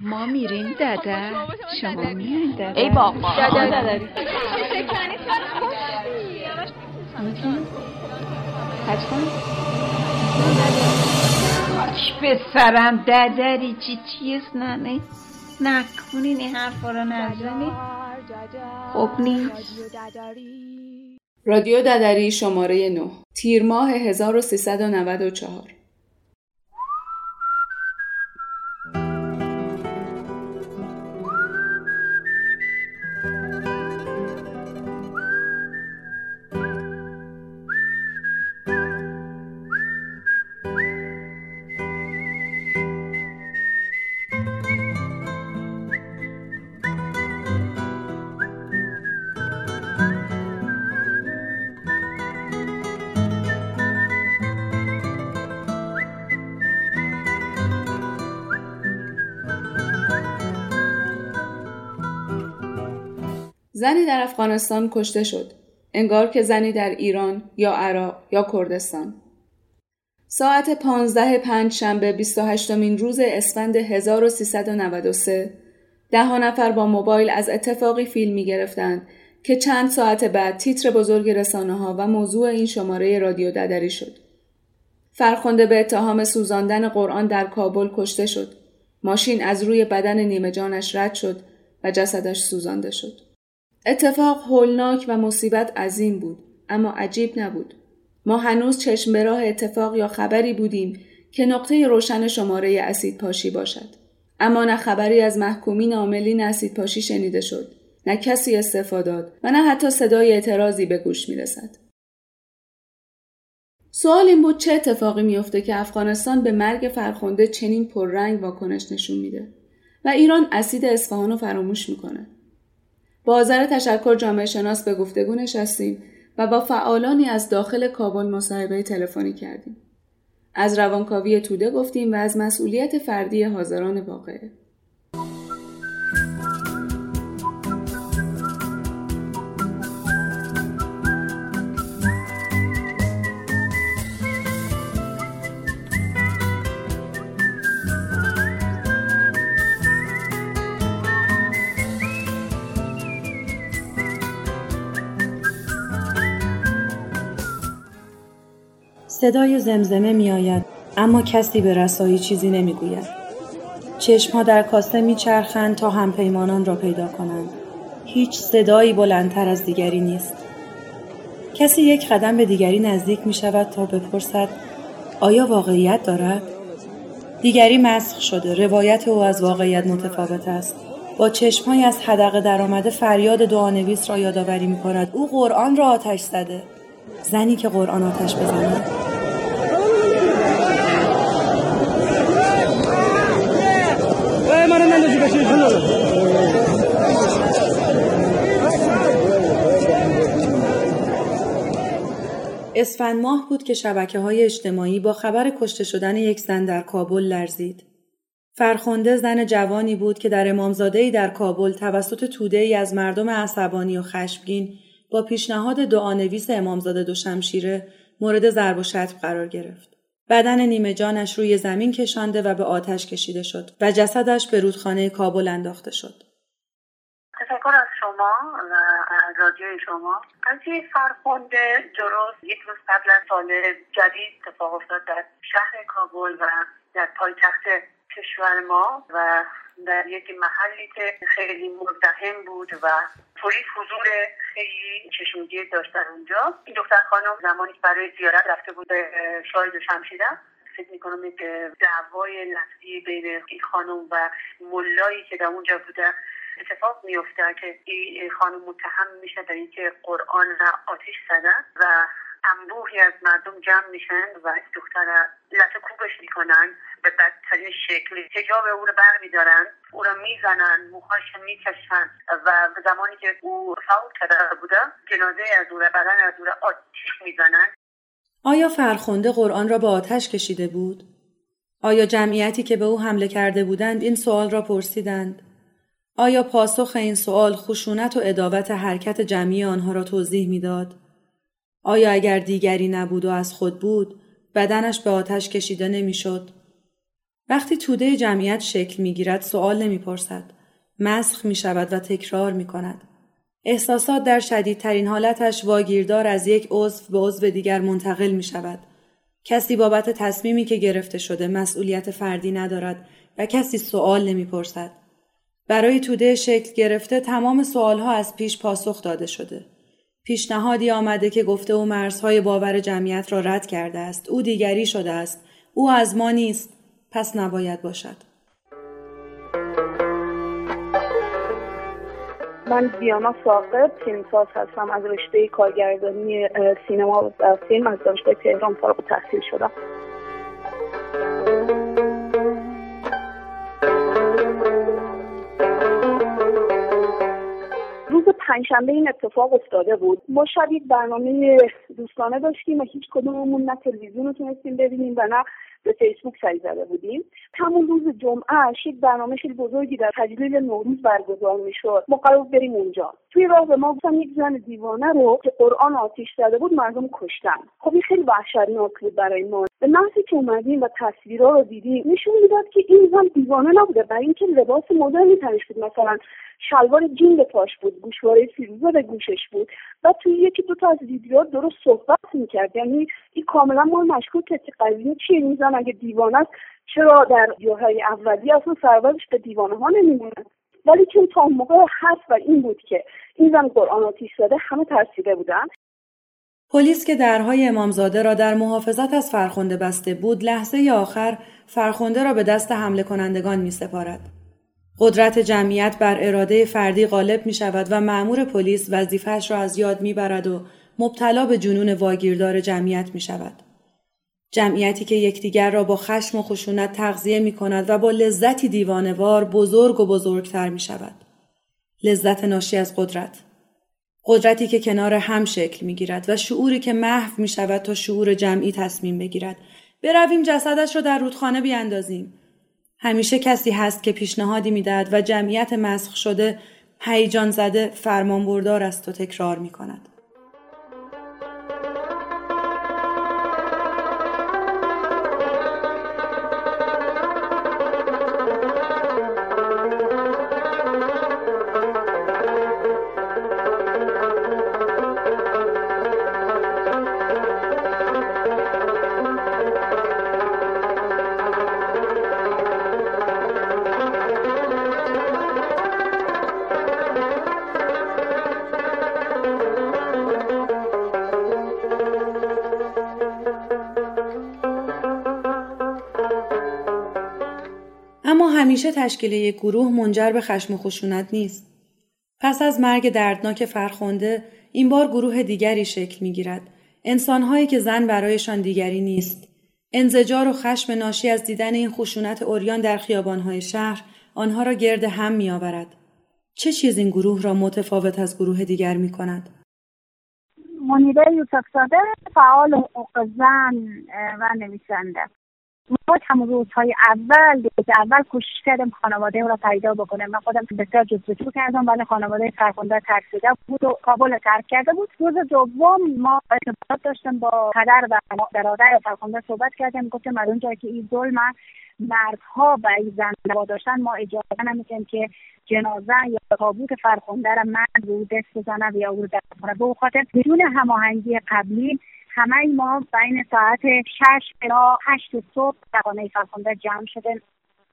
ما میریم داده شما میرین داده. ای بابا. داده. به سرم ددری چی چیز ننه نکنین این حرفا رو نزنی. خب نیست. رادیو ددری شماره 9 تیر ماه 1394 زنی در افغانستان کشته شد. انگار که زنی در ایران یا عراق یا کردستان. ساعت 15 پنج شنبه 28 مین روز اسفند 1393 ده نفر با موبایل از اتفاقی فیلم می گرفتند که چند ساعت بعد تیتر بزرگ رسانه ها و موضوع این شماره رادیو ددری شد. فرخنده به اتهام سوزاندن قرآن در کابل کشته شد. ماشین از روی بدن نیمه جانش رد شد و جسدش سوزانده شد. اتفاق هولناک و مصیبت عظیم بود اما عجیب نبود. ما هنوز چشم به راه اتفاق یا خبری بودیم که نقطه روشن شماره اسید پاشی باشد. اما نه خبری از محکومین عاملین اسید پاشی شنیده شد نه کسی استفاده و نه حتی صدای اعتراضی به گوش می رسد. سوال این بود چه اتفاقی میافته که افغانستان به مرگ فرخنده چنین پررنگ واکنش نشون میده و ایران اسید اصفهان رو فراموش می‌کنه. با تشکر جامعه شناس به گفتگو نشستیم و با فعالانی از داخل کابل مصاحبه تلفنی کردیم. از روانکاوی توده گفتیم و از مسئولیت فردی حاضران واقعه. صدای زمزمه می آید اما کسی به رسایی چیزی نمی گوید. چشمها در کاسه می چرخند تا همپیمانان را پیدا کنند. هیچ صدایی بلندتر از دیگری نیست. کسی یک قدم به دیگری نزدیک می شود تا بپرسد آیا واقعیت دارد؟ دیگری مسخ شده روایت او از واقعیت متفاوت است با چشمهای از حدقه درآمده فریاد دعانویس را یادآوری می کند او قرآن را آتش زده زنی که قرآن آتش بزند اسفند ماه بود که شبکه های اجتماعی با خبر کشته شدن یک زن در کابل لرزید. فرخنده زن جوانی بود که در امامزاده در کابل توسط توده ای از مردم عصبانی و خشمگین با پیشنهاد دعانویس امامزاده دو شمشیره مورد ضرب و شتم قرار گرفت. بدن نیمه جانش روی زمین کشانده و به آتش کشیده شد و جسدش به رودخانه کابل انداخته شد. تشکر از شما و رادیوی شما. قضیه فرخنده درست یک روز قبل از سال جدید اتفاق افتاد در شهر کابل و در پایتخت کشور ما و در یک محلی که خیلی مزدهم بود و پلیس حضور خیلی چشمگیر داشتن اونجا. این دختر خانم زمانی برای زیارت رفته بود به شاهد شمشیره. فکر می‌کنم که دعوای لفظی بین این خانم و ملایی که در اونجا بوده اتفاق میفته که این خانم متهم میشه در اینکه قرآن را آتش زدن و انبوهی از مردم جمع میشن و دختر لط کوبش می‌کنن به بدترین شکل حجاب او رو برمیدارن او رو می‌زنن موهاش می‌کشن و زمانی که او فوت کرده بوده جنازه از او بدن از او آتش می‌زنن آیا فرخنده قرآن را به آتش کشیده بود؟ آیا جمعیتی که به او حمله کرده بودند این سوال را پرسیدند؟ آیا پاسخ این سوال خشونت و ادابت حرکت جمعی آنها را توضیح می‌داد؟ آیا اگر دیگری نبود و از خود بود بدنش به آتش کشیده نمی‌شد؟ وقتی توده جمعیت شکل می گیرد سوال نمی پرسد. مسخ می شود و تکرار می کند. احساسات در شدیدترین حالتش واگیردار از یک عضو به عضو دیگر منتقل می شود. کسی بابت تصمیمی که گرفته شده مسئولیت فردی ندارد و کسی سوال نمی پرسد. برای توده شکل گرفته تمام سوالها از پیش پاسخ داده شده. پیشنهادی آمده که گفته او مرزهای باور جمعیت را رد کرده است. او دیگری شده است. او از ما نیست. پس نباید باشد. من دیانا ساقب فیلمساز هستم از رشته کارگردانی سینما و فیلم از دانشگاه تهران فارغ تحصیل شدم پنجشنبه این اتفاق افتاده بود. ما شب یک برنامه دوستانه داشتیم و هیچ کدوممون نه تلویزیون رو تونستیم ببینیم و نه به فیسبوک سری زده بودیم. همون روز جمعه یک برنامه خیلی بزرگی در تجلیل نوروز برگزار می‌شد. ما قرار بریم اونجا. توی راه به ما گفتن یک زن دیوانه رو که قرآن آتیش زده بود مردم کشتن. خب این خیلی وحشتناک بود برای ما. به محضی که اومدیم و تصویرها رو دیدیم نشون می‌داد که این زن دیوانه نبوده برای اینکه لباس مدرنی تنش بود. مثلا شلوار جین به پاش بود گوشواره فیروزه به گوشش بود. و توی یکی دو تا از ویدیوها درست صحبت می‌کرد. یعنی این کاملا ما مشکوک که قضیه چیه؟ میزن اگه دیوانه است چرا در جاهای اولی اصلا سرورش به دیوانه ها نمیمونه ولی چون تا موقع حرف و این بود که این زن قرآن آتیش زده همه ترسیده بودن پلیس که درهای امامزاده را در محافظت از فرخنده بسته بود لحظه آخر فرخنده را به دست حمله کنندگان می سپارد. قدرت جمعیت بر اراده فردی غالب می شود و معمور پلیس وظیفهش را از یاد می برد و مبتلا به جنون واگیردار جمعیت می شود. جمعیتی که یکدیگر را با خشم و خشونت تغذیه می کند و با لذتی دیوانوار بزرگ و بزرگتر می شود. لذت ناشی از قدرت. قدرتی که کنار هم شکل می گیرد و شعوری که محو می شود تا شعور جمعی تصمیم بگیرد. برویم جسدش را در رودخانه بیاندازیم. همیشه کسی هست که پیشنهادی می‌دهد و جمعیت مسخ شده هیجان زده فرمانبردار است و تکرار می کند. همیشه تشکیل یک گروه منجر به خشم و خشونت نیست. پس از مرگ دردناک فرخنده این بار گروه دیگری شکل می گیرد. انسانهایی که زن برایشان دیگری نیست. انزجار و خشم ناشی از دیدن این خشونت اوریان در خیابانهای شهر آنها را گرد هم می آورد. چه چیز این گروه را متفاوت از گروه دیگر می کند؟ منیره یوسف فعال حقوق زن و نویسنده ما همون روزهای اول که اول کوشش کردم خانواده را پیدا بکنم. من خودم بسیار جستجو کردم ولی خانواده فرخنده ترسیده بود و کابل ترک کرده بود. روز دوم ما ارتباط داشتم با پدر و برادر فرخنده صحبت کردم. گفتم از اونجایی که این ظلم مردها و این زن داشتن ما اجازه نمیدیم که جنازه یا تابوت فرخنده را مرد رو دست بزنه یا رو دست به خاطر بدون هماهنگی قبلی همه ما بین ساعت شش تا هشت صبح در خانه فرخنده جمع شده.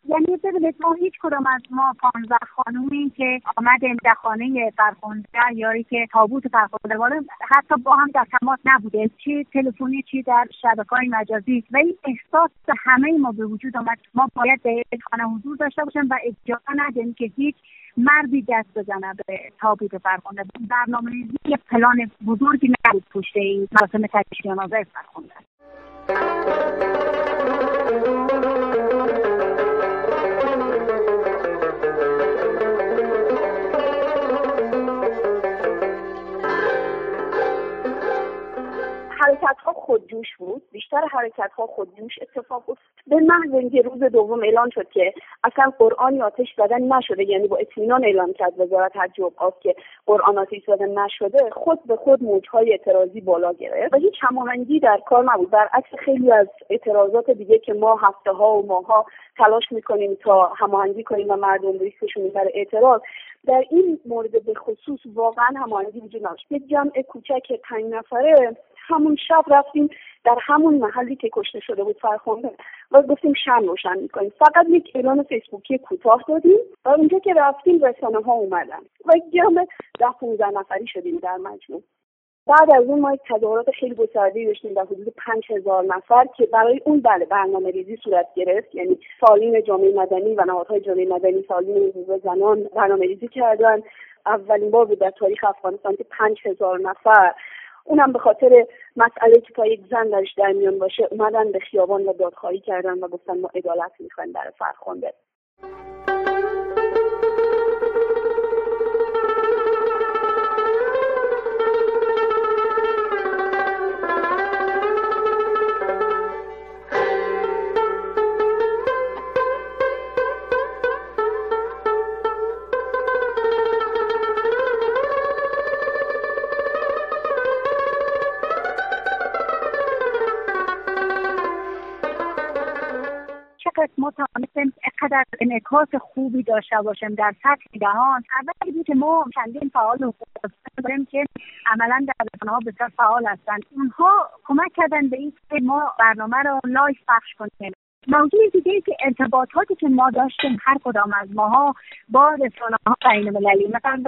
یعنی ببینید ما هیچ کدام از ما پانزده خانومی که آمدیم در خانه فرخنده یاری که تابوت فرخنده وارد حتی با هم در تماس نبوده. چی تلفنی چی در شبکه های مجازی. و این احساس همه ما به وجود آمد. ما باید به خانه حضور داشته باشیم و اجازه ندیم که هیچ مردی دست بزنه به تابوت فرخنده. برنامه یه پلان بزرگی نبود پشت این مراسم تشییع جنازه فرخنده. حرکت ها خودجوش بود. بیشتر حرکت ها خودجوش اتفاق افتاد. به محض اینکه روز دوم اعلان شد که اصلا قرآنی آتش زدن نشده یعنی با اطمینان اعلام کرد وزارت حج و که قرآن آتش زدن نشده خود به خود موجهای اعتراضی بالا گرفت. و هیچ هماهنگی در کار نبود. برعکس خیلی از اعتراضات دیگه که ما هفته ها و ماها تلاش می‌کنیم تا هماهنگی کنیم و مردم ریسکشون در اعتراض در این مورد به خصوص واقعا هماهنگی وجود نداشت. یک جمع کوچک پنج نفره همون شب رفتیم در همون محلی که کشته شده بود فرخنده. و گفتیم شم روشن می‌کنیم. فقط یک اعلان فیسبوکی کوتاه دادیم و اونجا که رفتیم رسانه ها اومدن و جمع ده 15 نفری شدیم در مجموع. بعد از اون ما یک تظاهرات خیلی گسترده داشتیم در حدود پنج هزار نفر که برای اون بله برنامه ریزی صورت گرفت. یعنی سالین جامعه مدنی و نهادهای جامعه مدنی سالین حقوق زنان برنامه ریزی کردن. اولین بار بود در تاریخ افغانستان که پنج هزار نفر اونم به خاطر مسئله که تا یک زن درش در میان باشه اومدن به خیابان و دادخواهی کردن و گفتن ما عدالت می‌خوایم برای فرخنده. ما اقدر انعکاس خوبی داشته باشیم در سطح جهان. اولی بود که ما چندین فعال داریم که عملا در رسانه ها بسیار فعال هستند. اونها کمک کردن به این که ما برنامه رو live پخش کنیم. موضوع دیگه ای که ارتباطاتی که ما داشتیم هر کدام از ماها با رسانه ها بین المللی مثلا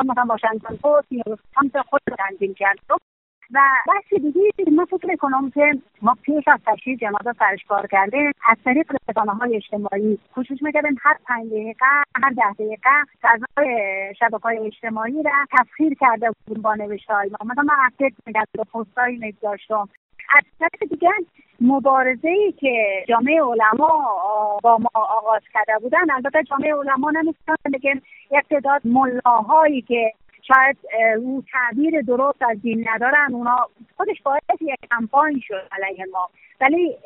مثلا واشنگتن پست یا خود تنظیم کرد و بحث دیگه من فکر می‌کنم که ما پیش از تشییع جنازه سرش کار کرده از طریق رسانه های اجتماعی کوشش می‌کردیم هر پنج دقیقه هر ده دقیقه فضای شبکه های اجتماعی را تسخیر کرده بودیم با نوشته های ما. مثلا من اپدیت می‌کردم پستهایی میگذاشتم از طرف دیگر مبارزه ای که جامعه علما با ما آغاز کرده بودن البته جامعه علما نمی‌تونن بگن یک تعداد ملاهایی که شاید او تعبیر درست از دین ندارن اونا خودش باعث یک کمپاین شد علیه ما. ولی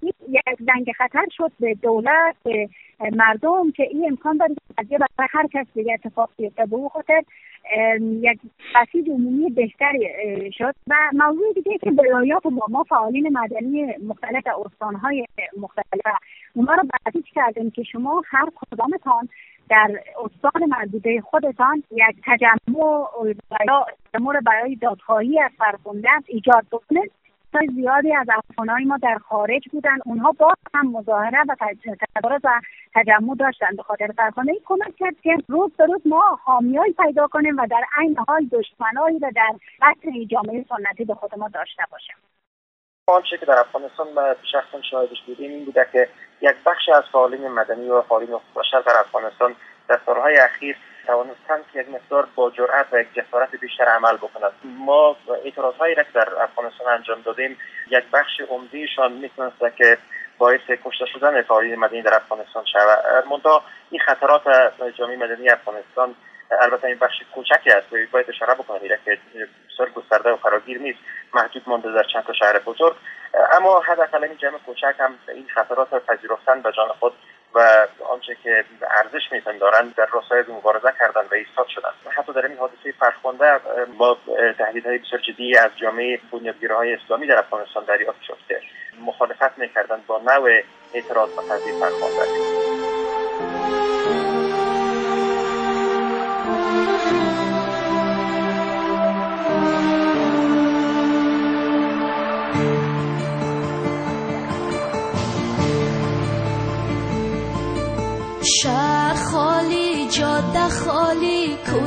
این یک زنگ خطر شد به دولت به مردم که این امکان داره که برای هر کس دیگه اتفاق بیفته. به او خاطر یک بسیج عمومی بهتری شد و موضوع دیگه که ولایات با ما فعالین مدنی مختلف استانهای مختلف. اونا رو بسیج کردیم که شما هر کدامتان در استان مربوطه خودتان یک تجمع تجمع برای دادخواهی از فرخوندن ایجاد بکنید زیادی از افغانهای ما در خارج بودن اونها با هم مظاهره و تظاهرات و تجمع داشتن. به خاطر فرخنده این کمک کرد که روز به روز ما حامیایی پیدا کنیم و در عین حال دشمنایی و در بطن جامعه سنتی به خود ما داشته باشیم. آنچه که در افغانستان ما شخصا شاهدش بودیم این بوده که یک بخش از فعالین مدنی و فعالین بشر در افغانستان در سالهای اخیر توانستند که یک مقدار با جرأت و یک جسارت بیشتر عمل بکنند. ما اعتراض هایی را که در افغانستان انجام دادیم یک بخش عمدهشان می‌تونست که باعث کشته شدن فعالین مدنی در افغانستان شود. منتها این خطرات جامعه مدنی افغانستان البته این بخش کوچکی است باید اشاره بکنم که بسیار گسترده و فراگیر نیست محدود مانده در چند تا شهر بزرگ. اما حداقل این جمع کوچک هم این خطرات را پذیرفتن به جان خود و آنچه که ارزش میپندارند در راستای مبارزه کردن و ایستاد شدن. حتی در این حادثه فرخنده با تهدیدهای بسیار جدی از جامعه های اسلامی در افغانستان دریافت شد که مخالفت می‌کردند با نوع اعتراض و تهدید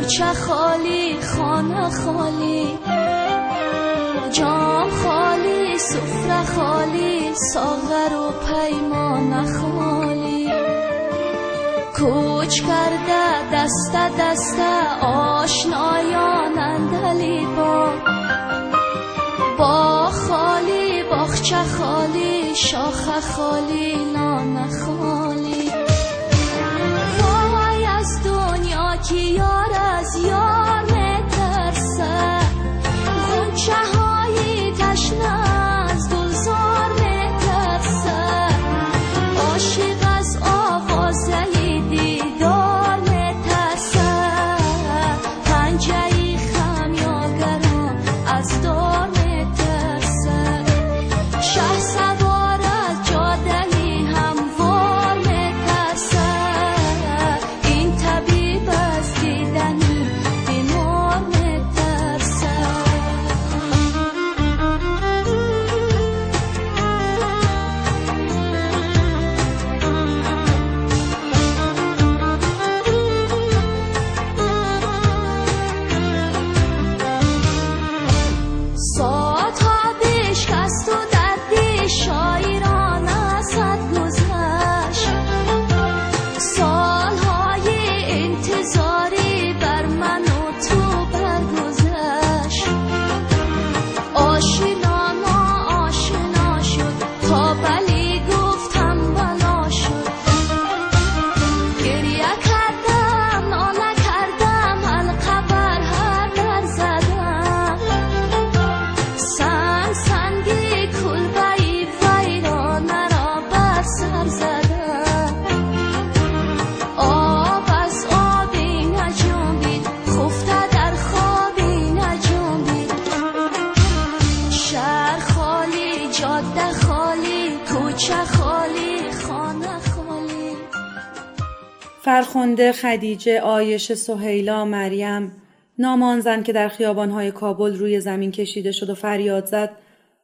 کوچه خالی خانه خالی جام خالی سفره خالی ساغر و پیمان خالی کوچ کرده دست دست آشنایان اندلی با با خالی باخچه خالی شاخه خالی نان خالی. فرخنده خدیجه آیش سهیلا مریم. نام آن زن که در خیابانهای کابل روی زمین کشیده شد و فریاد زد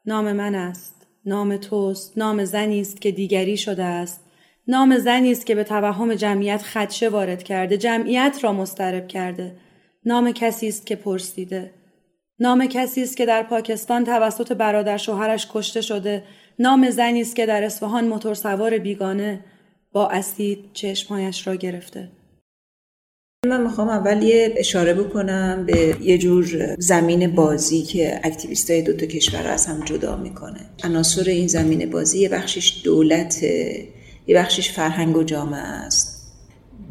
نام من است. نام توست. نام زنی است که دیگری شده است. نام زنی است که به توهم جمعیت خدشه وارد کرده جمعیت را مسترب کرده. نام کسی است که پرسیده. نام کسی است که در پاکستان توسط برادر شوهرش کشته شده. نام زنی است که در اصفهان موتور سوار بیگانه. با اسید چشمهایش را گرفته. من می‌خوام اول یه اشاره بکنم به یه جور زمین بازی که اکتیویست های دوتا کشور از هم جدا می‌کنه. عناصر این زمین بازی یه بخشش دولت یه بخشش فرهنگ و جامعه است.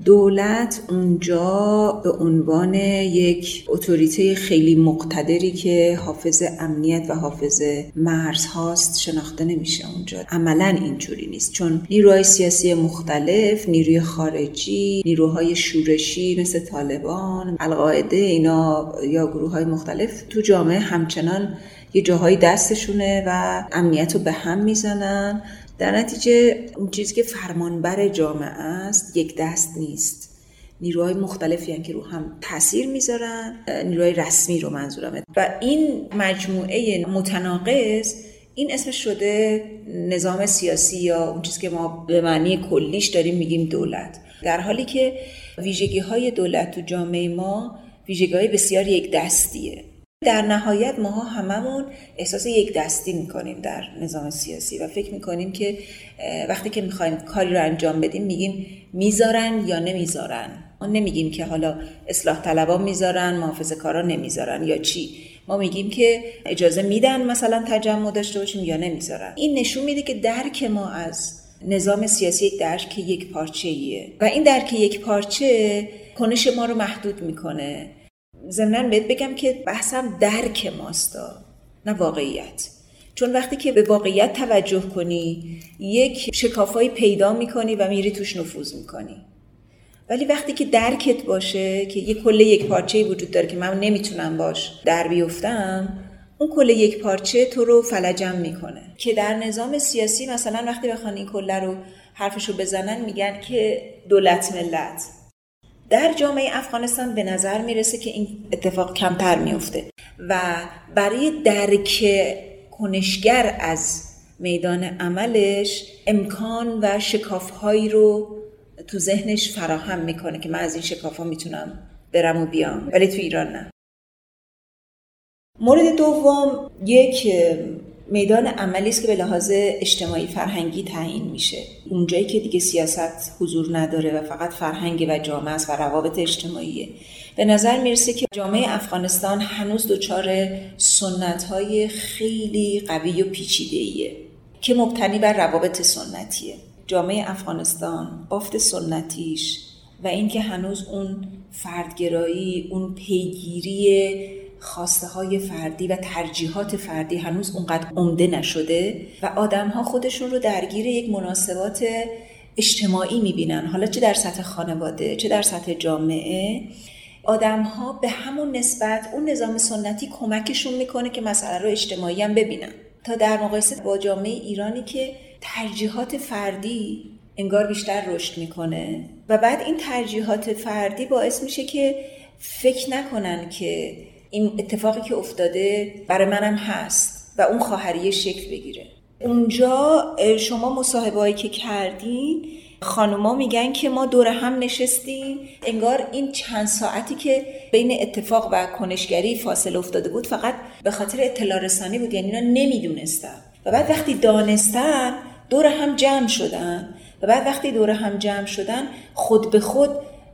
دولت اونجا به عنوان یک اتوریته خیلی مقتدری که حافظ امنیت و حافظ مرز هاست شناخته نمیشه اونجا. عملا اینجوری نیست. چون نیروهای سیاسی مختلف نیروی خارجی نیروهای شورشی مثل طالبان القاعده اینا یا گروه های مختلف تو جامعه همچنان یه جاهای دستشونه و امنیت رو به هم می‌زنن. در نتیجه اون چیزی که فرمانبر جامعه است یک دست نیست. نیروهای مختلفی که رو هم تاثیر می‌ذارن. نیروهای رسمی رو منظورمه و این مجموعه متناقض این اسمش شده نظام سیاسی یا اون چیزی که ما به معنی کلیش داریم میگیم دولت. در حالی که ویژگی های دولت تو جامعه ما ویژگی های بسیار یک دستیه. در نهایت ماها هممون احساس یک دستی می‌کنیم در نظام سیاسی و فکر می‌کنیم که وقتی که می‌خوایم کاری رو انجام بدیم میگیم می‌ذارن یا نمی‌ذارن؟ ما نمیگیم که حالا اصلاح طلبا می‌ذارن محافظ کارا نمی‌ذارن یا چی؟ ما میگیم که اجازه میدن مثلا تجمع داشته باشیم یا نمی‌ذارن. این نشون میده که درک ما از نظام سیاسی یک درک یک پارچه ایه و این درک یک پارچه کنش ما رو محدود می‌کنه. ضمنا بهت بگم که بحثم درک ماستا نه واقعیت. چون وقتی که به واقعیت توجه کنی یک شکافایی پیدا می‌کنی و میری توش نفوذ می‌کنی. ولی وقتی که درکت باشه که یک کله یک پارچه وجود داره که من نمی‌تونم باش در بیفتم اون کله یک پارچه تو رو فلجم می‌کنه. که در نظام سیاسی مثلا وقتی بخوان این کله رو حرفشو بزنن میگن که دولت ملت. در جامعه افغانستان به نظر می‌رسه که این اتفاق کمتر میفته و برای درک کنشگر از میدان عملش امکان و شکافهایی رو تو ذهنش فراهم می‌کنه که من از این شکاف ها می‌تونم برم و بیام ولی تو ایران نه. مورد دوم یک میدان عملی است که به لحاظ اجتماعی فرهنگی تعیین میشه. اونجایی که دیگه سیاست حضور نداره و فقط فرهنگ و جامعه است و روابط اجتماعیه. به نظر می‌رسه که جامعه افغانستان هنوز دچار سنت های خیلی قوی و پیچیده که مبتنی بر روابط سنتیه. جامعه افغانستان بافت سنتیش و اینکه هنوز اون فردگرایی اون پیگیری خواسته های فردی و ترجیحات فردی هنوز اونقدر عمده نشده و آدم ها خودشون رو درگیر یک مناسبات اجتماعی می‌بینن. حالا چه در سطح خانواده چه در سطح جامعه آدم ها به همون نسبت اون نظام سنتی کمکشون می‌کنه که مسئله رو اجتماعی هم ببینن. تا در مقایسه با جامعه ایرانی که ترجیحات فردی انگار بیشتر رشد می‌کنه و بعد این ترجیحات فردی باعث میشه که فکر نکنن که این اتفاقی که افتاده برای منم هست و اون خواهریه شکل بگیره. اونجا شما مصاحبه که کردین خانوما میگن که ما دور هم نشستیم. انگار این چند ساعتی که بین اتفاق و کنشگری فاصله افتاده بود فقط به خاطر اطلاع رسانی بود یعنی اینا نمی‌دونستن. و بعد وقتی دانستن دور هم جمع شدن. و بعد وقتی دور هم جمع شدن خود به خود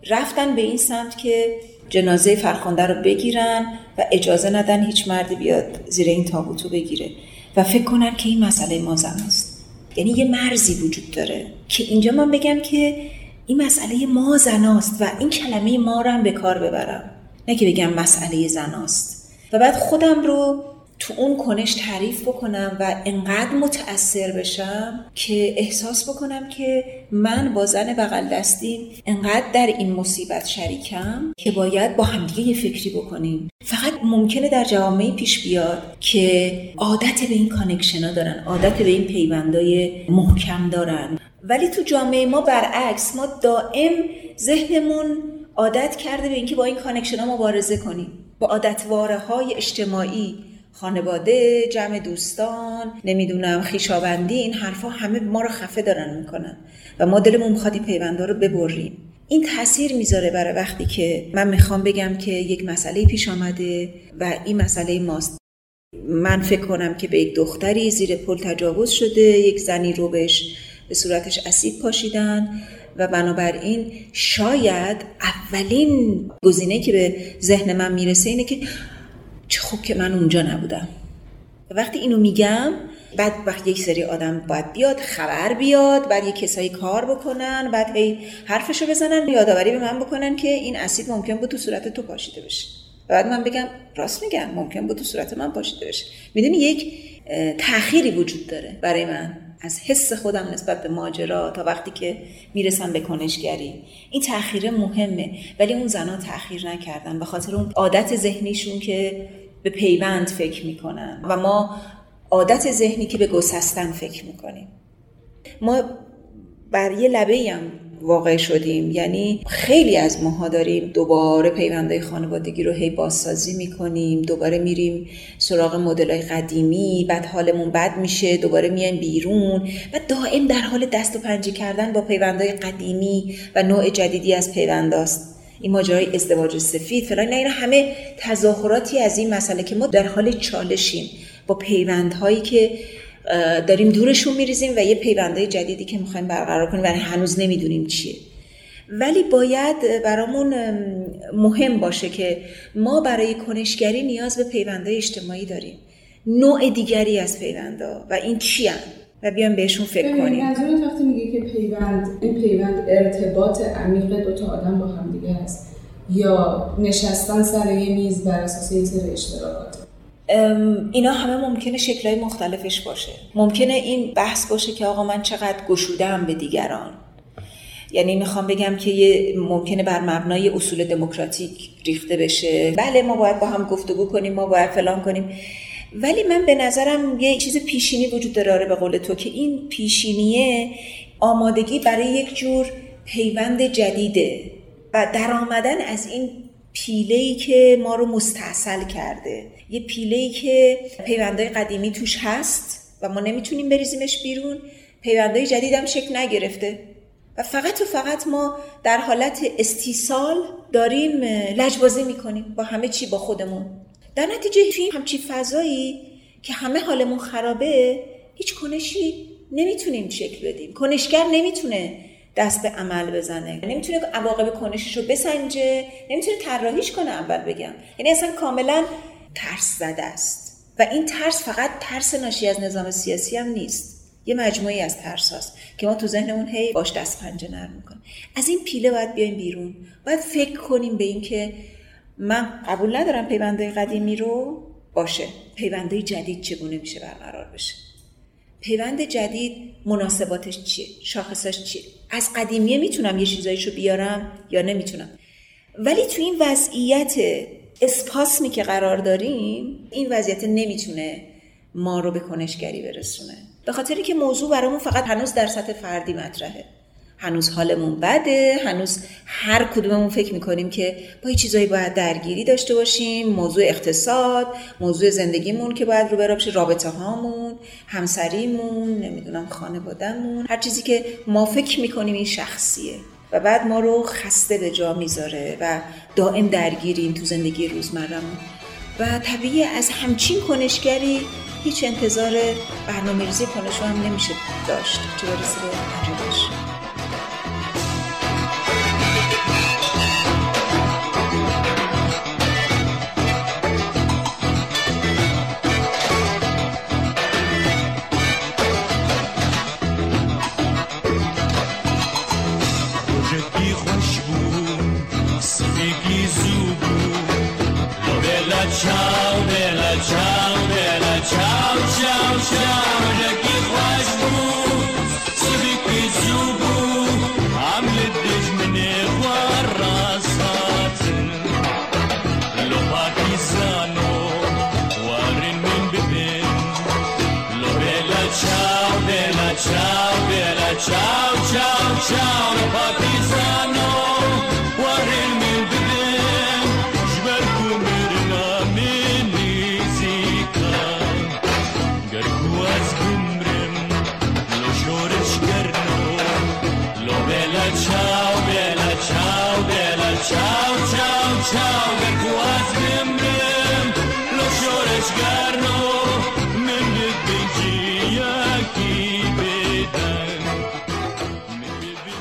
رفتن به این سمت که جنازه فرخنده رو بگیرن و اجازه ندن هیچ مردی بیاد زیر این تابوتو بگیره. و فکر کنن که این مسئله ما زن است. یعنی یه مرزی وجود داره. که اینجا من بگم که این مسئله ما زناست و این کلمه ما رو هم به کار ببرم. نه که بگم مسئله زناست و بعد خودم رو تو اون کنش تعریف بکنم و انقدر متأثر بشم که احساس بکنم که من با زن بغل دستیم انقدر در این مصیبت شریکم که باید با همدیگه یه فکری بکنیم. فقط ممکنه در جوامعی پیش بیاد که عادت به این کانکشنا دارن عادت به این پیوندای محکم دارن. ولی تو جامعه ما برعکس ما دائم ذهنمون عادت کرده به اینکه با این connection ها مبارزه کنیم. با عادتواره های اجتماعی. خانواده جمع دوستان نمی‌دونم خیشاوندی این حرفها همه ما رو خفه دارن می‌کنن و ما دلمون می‌خواد این پیوندا رو ببریم. این تاثیر می‌ذاره برای وقتی که من می‌خوام بگم که یک مسئله پیش آمده و این مسئله ماست. من فکر کنم که به یک دختری زیر پل تجاوز شده یک زنی رو بهش به صورتش اسید پاشیدن و بنابراین شاید اولین گزینه که به ذهن من می‌رسه اینه که چه خوب که من اونجا نبودم. وقتی اینو میگم بعد وقتی یک سری آدم باید بیاد خبر بیاد بعد یک کسایی کار بکنن بعد هی حرفشو بزنن یادآوری به من بکنن که این اسید ممکن بود تو صورت تو پاشیده بشه. بعد من بگم راست میگم ممکن بود تو صورت من پاشیده بشه. می‌دونی یک تأخیری وجود داره برای من از حس خودم نسبت به ماجرا تا وقتی که می‌رسم به کنشگری. این تأخیر مهمه ولی اون زنها تأخیر نکردن به خاطر اون عادت ذهنیشون که به پیوند فکر می‌کنن و ما عادت ذهنی که به گسستن فکر می‌کنیم. ما بر یه لبه هم واقع شدیم. یعنی خیلی از ماها داریم دوباره پیوندهای خانوادگی رو هی بازسازی می‌کنیم دوباره میریم سراغ مدلای قدیمی بعد حالمون بد میشه دوباره میایم بیرون و دائم در حال دست و پنجه کردن با پیوندهای قدیمی و نوع جدیدی از پیونداست. این ماجرای ازدواج سفید فلان اینا همه تظاهراتی از این مسئله که ما در حال چالشیم. با پیوندهایی که داریم دورشون میریزیم و یه پیوندهای جدیدی که می‌خوایم برقرار کنیم و هنوز نمی‌دونیم چیه. ولی باید برامون مهم باشه که ما برای کنشگری نیاز به پیوندهای اجتماعی داریم. نوع دیگری از پیوندا و این چی؟ و بیان بهشون فکر کنیم. منظورت وقتی میگه که پیوند این پیوند ارتباط عمیق دو تا آدم با هم دیگه هست. یا نشستن سر یه میز بر اساس یه سری اشتراکات. اینا همه ممکنه شکلهای مختلفش باشه. ممکنه این بحث باشه که آقا من چقدر گشودم به دیگران. یعنی می‌خوام بگم که یه ممکنه بر مبنای اصول دموکراتیک ریخته بشه. بله ما باید با هم گفتگو کنیم ما باید فلان کنیم. ولی من به نظرم یه چیز پیشینی وجود داره به قول تو که این پیشینیه آمادگی برای یک جور پیوند جدیده و در آمدن از این پیله‌ای که ما رو مستحصل کرده. یه پیله‌ای که پیوندهای قدیمی توش هست و ما نمی‌تونیم بریزیمش بیرون پیوندهای جدید هم شکل نگرفته. و فقط و فقط ما در حالت استیصال داریم لجبازی می‌کنیم با همه چی با خودمون. در نتیجه توی همچی فضایی که همه حالمون خرابه هیچ کنشی نمی‌تونیم شکل بدیم. کنشگر نمی‌تونه دست به عمل بزنه. نمی‌تونه عواقب کنشش رو بسنجه. نمی‌تونه طراحیش کنه اول بگم. یعنی اصلا کاملا ترس زده است. و این ترس فقط ترس ناشی از نظام سیاسی هم نیست. یه مجموعی از ترس هاست که ما تو ذهنمون هی باش دست پنجه نرم می‌کنیم. از این پیله باید بیایم بیرون. باید فکر کنیم به اینکه من قبول ندارم پیونده قدیمی رو باشه. پیونده جدید چگونه میشه برقرار بشه؟ پیوند جدید مناسباتش چیه؟ شاخصش چیه؟ از قدیمیه می‌تونم یه چیزایشو بیارم یا نمی‌تونم؟ ولی تو این وضعیت اسپاسمی که قرار داریم این وضعیت نمی‌تونه ما رو به کنشگری برسونه. به خاطری که موضوع برامون فقط هنوز در سطح فردی مطرحه. هنوز حالمون بده هنوز هر کدوممون فکر می‌کنیم که با یه چیزایی باید درگیری داشته باشیم موضوع اقتصاد موضوع زندگیمون که باید رو بشه رابطه هامون همسریمون نمی‌دونم خانوادهمون هر چیزی که ما فکر می‌کنیم این شخصیه. و بعد ما رو خسته به جا می‌ذاره و دائم درگیریم تو زندگی روزمرمون و طبیعی از همچین کنشگری هیچ انتظار برنامه ریزی کنش هم نمیشه داشت. چه برسه به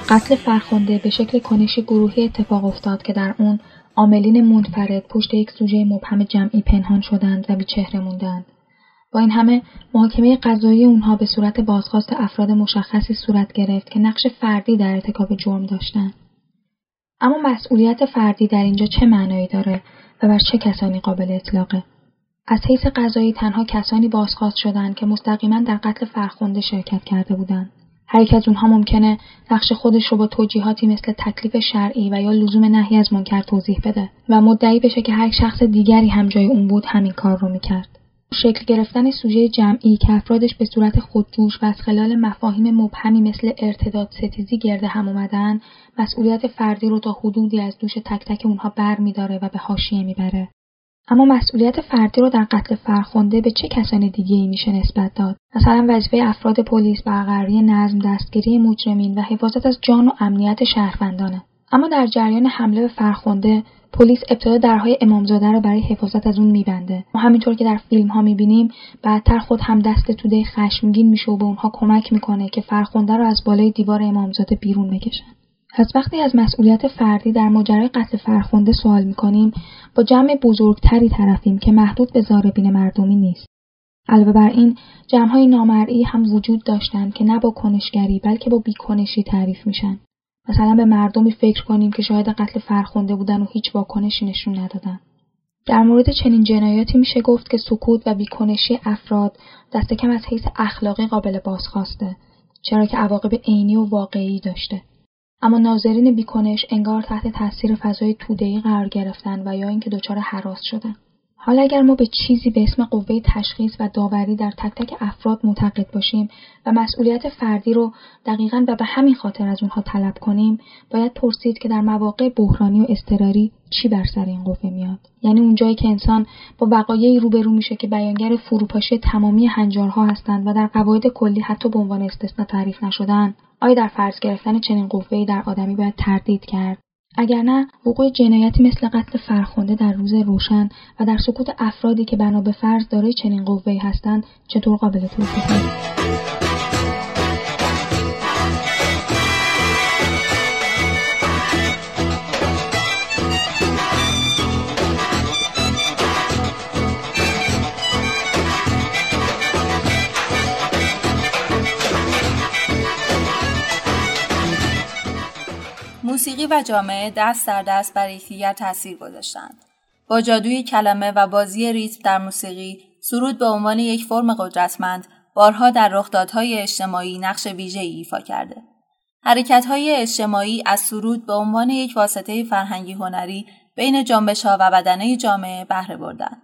قتل فرخنده به شکل کنشی گروهی اتفاق افتاد که در اون عاملین منفرد پشت یک سوژه مبهم جمعی پنهان شدند و بیچهره موندند. با این همه محاکمه قضایی اونها به صورت بازخواست افراد مشخصی صورت گرفت که نقش فردی در ارتکاب جرم داشتند. اما مسئولیت فردی در اینجا چه معنایی داره و بر چه کسانی قابل اطلاقه؟ از حیث قضایی تنها کسانی بازخواست شدند که مستقیما در قتل فرخنده شرکت کرده بودند. هر یک از اونها ممکنه نقش خودش رو با توجیهاتی مثل تکلیف شرعی و یا لزوم نهی از منکر توضیح بده و مدعی بشه که هر شخص دیگری هم جای اون بود همین کار رو می‌کرد. شکل گرفتن سوژه جمعی که افرادش به صورت خودجوش و از خلال مفاهیم مبهمی مثل ارتداد ستیزی گرده هم اومدن مسئولیت فردی رو تا حدودی از دوش تک تک اونها بر میداره و به حاشیه می‌بره. اما مسئولیت فردی رو در قتل فرخنده به چه کسانی دیگه ای میشه نسبت داد؟ مثلا وظیفه افراد پلیس برقراری نظم دستگیری مجرمین و حفاظت از جان و امنیت شهروندانه. اما در جریان حمله به فرخنده پلیس ابتدا درهای امامزاده رو برای حفاظت از اون میبنده. و همینطور که در فیلم ها می‌بینیم بعدتر خود هم دست توده خشمگین میشه و به اونها کمک می‌کنه که فرخنده رو از بالای دیوار امامزاده بیرون بکشن از وقتی از مسئولیت فردی در ماجرای قتل فرخنده سوال می‌کنیم با جمع بزرگتری طرفیم که محدود به زاربین مردمی نیست علاوه بر این جمعهای نامرئی هم وجود داشتند که نه با کنشگری بلکه با بیکنشی تعریف میشن مثلا به مردمی فکر کنیم که شاید قتل فرخنده بودن و هیچ واکنشی نشون ندادن. در مورد چنین جنایاتی میشه گفت که سکوت و بیکنشی افراد دست کم از حیث اخلاقی قابل بازخواسته چرا که عواقب عینی و واقعی داشته. اما ناظرین بیکنش انگار تحت تاثیر فضای توده‌ای قرار گرفتن و یا اینکه دچار حراس شدن. حالا اگر ما به چیزی به اسم قوه تشخیص و داوری در تک تک افراد معتقد باشیم و مسئولیت فردی رو دقیقا و به همین خاطر از اونها طلب کنیم باید پرسید که در مواقع بحرانی و اضطراری چی بر سر این قوه میاد یعنی اونجایی که انسان با وقایعی روبرو میشه که بیانگر فروپاشی تمامی هنجارها هستند و در قواعد کلی حتی به عنوان استثنا تعریف نشدن آیا در فرض گرفتن چنین قوه‌ای در آدمی باید تردید کرد؟ اگر نه وقوع جنایتی مثل قتل فرخنده در روز روشن و در سکوت افرادی که بنا به فرض دارای چنین قوه‌ای هستند چطور قابل توضیحه موسیقی و جامعه دست در دست بر یکدیگر تاثیر گذاشتند با جادوی کلمه و بازی ریتم در موسیقی سرود به عنوان یک فرم قدرتمند بارها در رخدادهای اجتماعی نقش ویژه ایفا کرده حرکتهای اجتماعی از سرود به عنوان یک واسطه فرهنگی هنری بین جنبش ها و بدنه جامعه بهره بردند.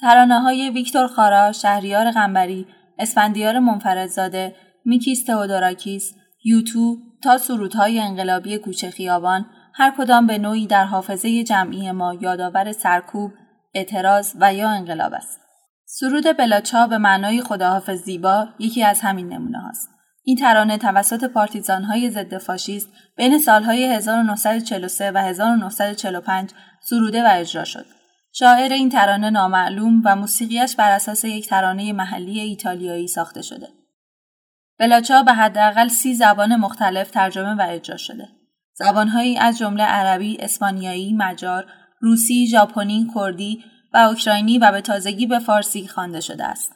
ترانه های ویکتور خارا، شهریار غنبری، اسفندیار منفردزاده، میکیس تئودوراکیس، یوتو تا سرودهای انقلابی کوچه خیابان هر کدام به نوعی در حافظه جمعی ما یادآور سرکوب، اعتراض و یا انقلاب است. سرود بلاچا به معنای خداحافظ زیبا یکی از همین نمونه هاست. این ترانه توسط پارتیزانهای ضد فاشیست بین سالهای 1943 و 1945 سروده و اجرا شد. شاعر این ترانه نامعلوم و موسیقیش بر اساس یک ترانه محلی ایتالیایی ساخته شده. بلاچا به حداقل سی زبان مختلف ترجمه و اجرا شده. زبانهایی از جمله عربی، اسپانیایی، مجار، روسی، ژاپنی، کردی و اوکراینی و به تازگی به فارسی خوانده شده است.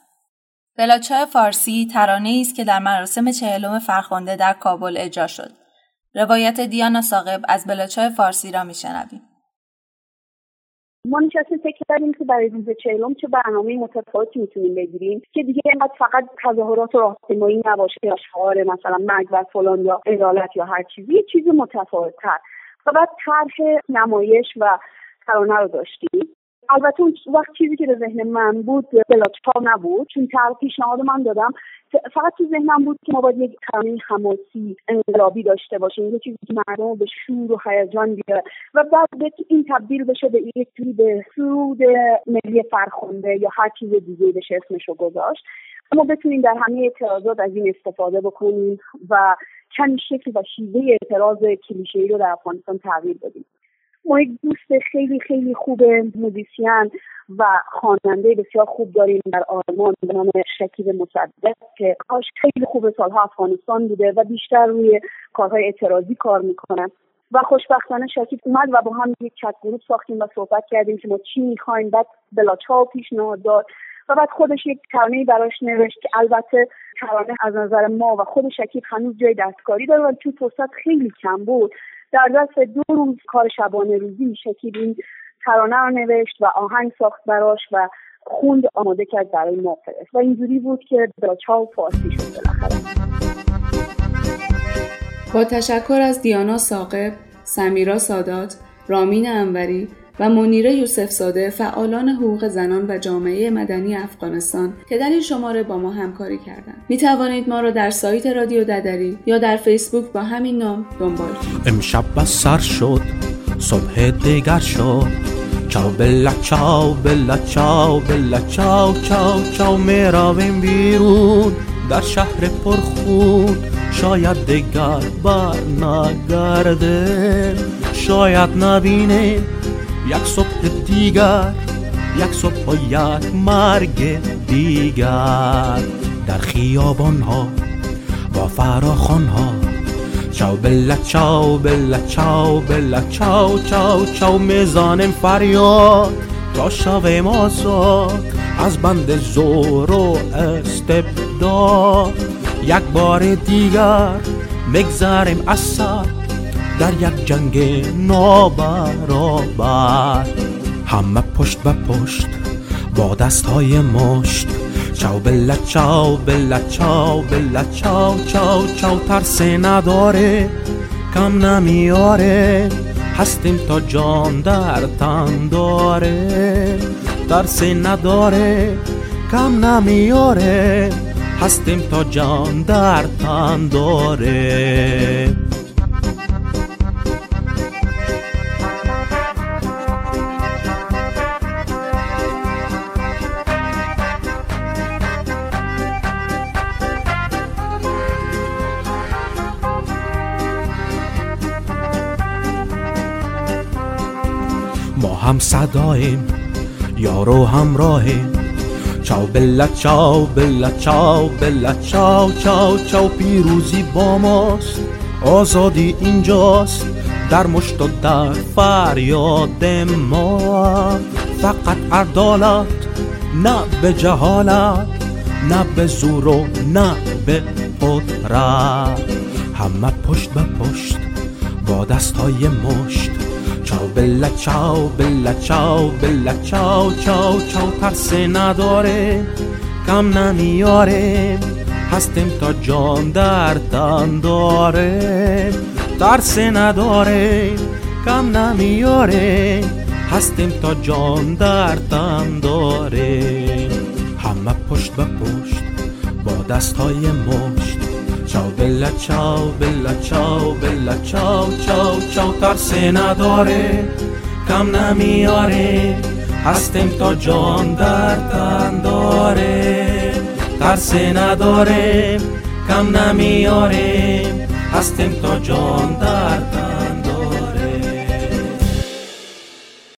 بلاچا فارسی ترانه است که در مراسم چهلم فرخنده در کابل اجرا شد. روایت دیانا ساقب از بلاچا فارسی را میشنویم. ما نشستیم فکر کردیم که برای روز چهلم چه برنامه متفاوتی می‌تونیم بگیریم که دیگه اینقدر فقط تظاهرات و راهپیمایی نباشه یا شعار مثلا مرگ و فلان یا عدالت یا هر چیزی یه چیز متفاوتتر. و بعد طرح نمایش و ترانه رو داشتیم. البته اون وقت چیزی که به ذهن من بود بلاچا نبود چون طرح پیشنهاد من دادم. فقط تو ذهنم بود که ما باید یک ترانه حماسی انقلابی داشته باشیم. یه چیزی که مردم به شور و هیجان بیاره. و بعد این تبدیل بشه به یک به سرود ملی فرخنده یا هر چیز دیگه بشه اسمش رو گذاشت. ما بتونیم در همه اعتراضات از این استفاده بکنیم و کمی شکل و شیوه اعتراض کلیشه‌ای رو در افغانستان تغییر بدیم. ما یک دوست خیلی خیلی خوب موزیسین و خواننده بسیار خوب داریم در آلمان به نام شکیب مصدق که کاش خیلی خوب سالها افغانستان بوده و بیشتر روی کارهای اعتراضی کار می‌کنه. و خوشبختانه شکیب اومد و با هم یک چت گروپ ساختیم و صحبت کردیم که ما چی می‌خوایم. بعد بلاچاو پیشنهاد داد و بعد خودش یک ترانه براش نوشت که البته ترانه از نظر ما و خود شکیب هنوز جای دستکاری داره و چون فرصت خیلی کم بود در دست دو روز کار شبانه روزی شکیب این ترانه رو نوشت و آهنگ ساخت براش و خوند آماده کرد برای ما فرست. و اینجوری بود که بلاچاو فارسی شد بالاخره. با تشکر از دیانا ساقب، سمیرا سادات، رامین انوری و منیره یوسف ساده فعالان حقوق زنان و جامعه مدنی افغانستان که در این شماره با ما همکاری کردند. می توانید ما را در سایت رادیو ددری یا در فیسبوک با همین نام دنبال کنید. امشب بس سر شد صبح دیگر شد چاو بلا چاو بلا چاو بلا چاو چاو چاو می‌رویم بیرون در شهر پرخون شاید دیگر بر نگرده شاید نبینیم یک صبح دیگر یک صبح و یک مرگ دیگر در خیابان ها و فراخان ها چاو بلا چاو بلا چاو بلا چاو چاو چاو میزانم فریاد تا شویم آزاد از بند زور و استبداد یک بار دیگر بگذاریم از سر در یک جنگ نابرابر. همه پشت به پشت با دست های مشت. چاو بلا چاو بلا چاو بلا چاو چاو چاو ترس نداره کم نمیاره. هستیم تا جان در تن داره ترس نداره کم نمیاره. هستیم تا جان در تن داره. هم صداییم یارو همراهیم. چاو بلا چاو بلا چاو بلا چاو چاو چاو پیروزی با ماست. آزادی اینجاست. در مشت و در فریاد ما. فقط عدالت نه به جهالت نه به زور و نه به قدرت. همه پشت به پشت با دستهای مشت بلا چاو بلا چاو بلا چاو چاو چاو ترس نداره کم نمیاره. هستیم تا جان در تن داره ترس نداره کم نمیاره. هستیم تا جان در تن داره. همه پشت به پشت با دستهای مشت چاو بلا چاو بلا چاو بلا چاو چاو چاو ترس نداره کم نمیاره هستیم تا جان در تن داره ترس نداره کم نمیاره هستیم تا جان در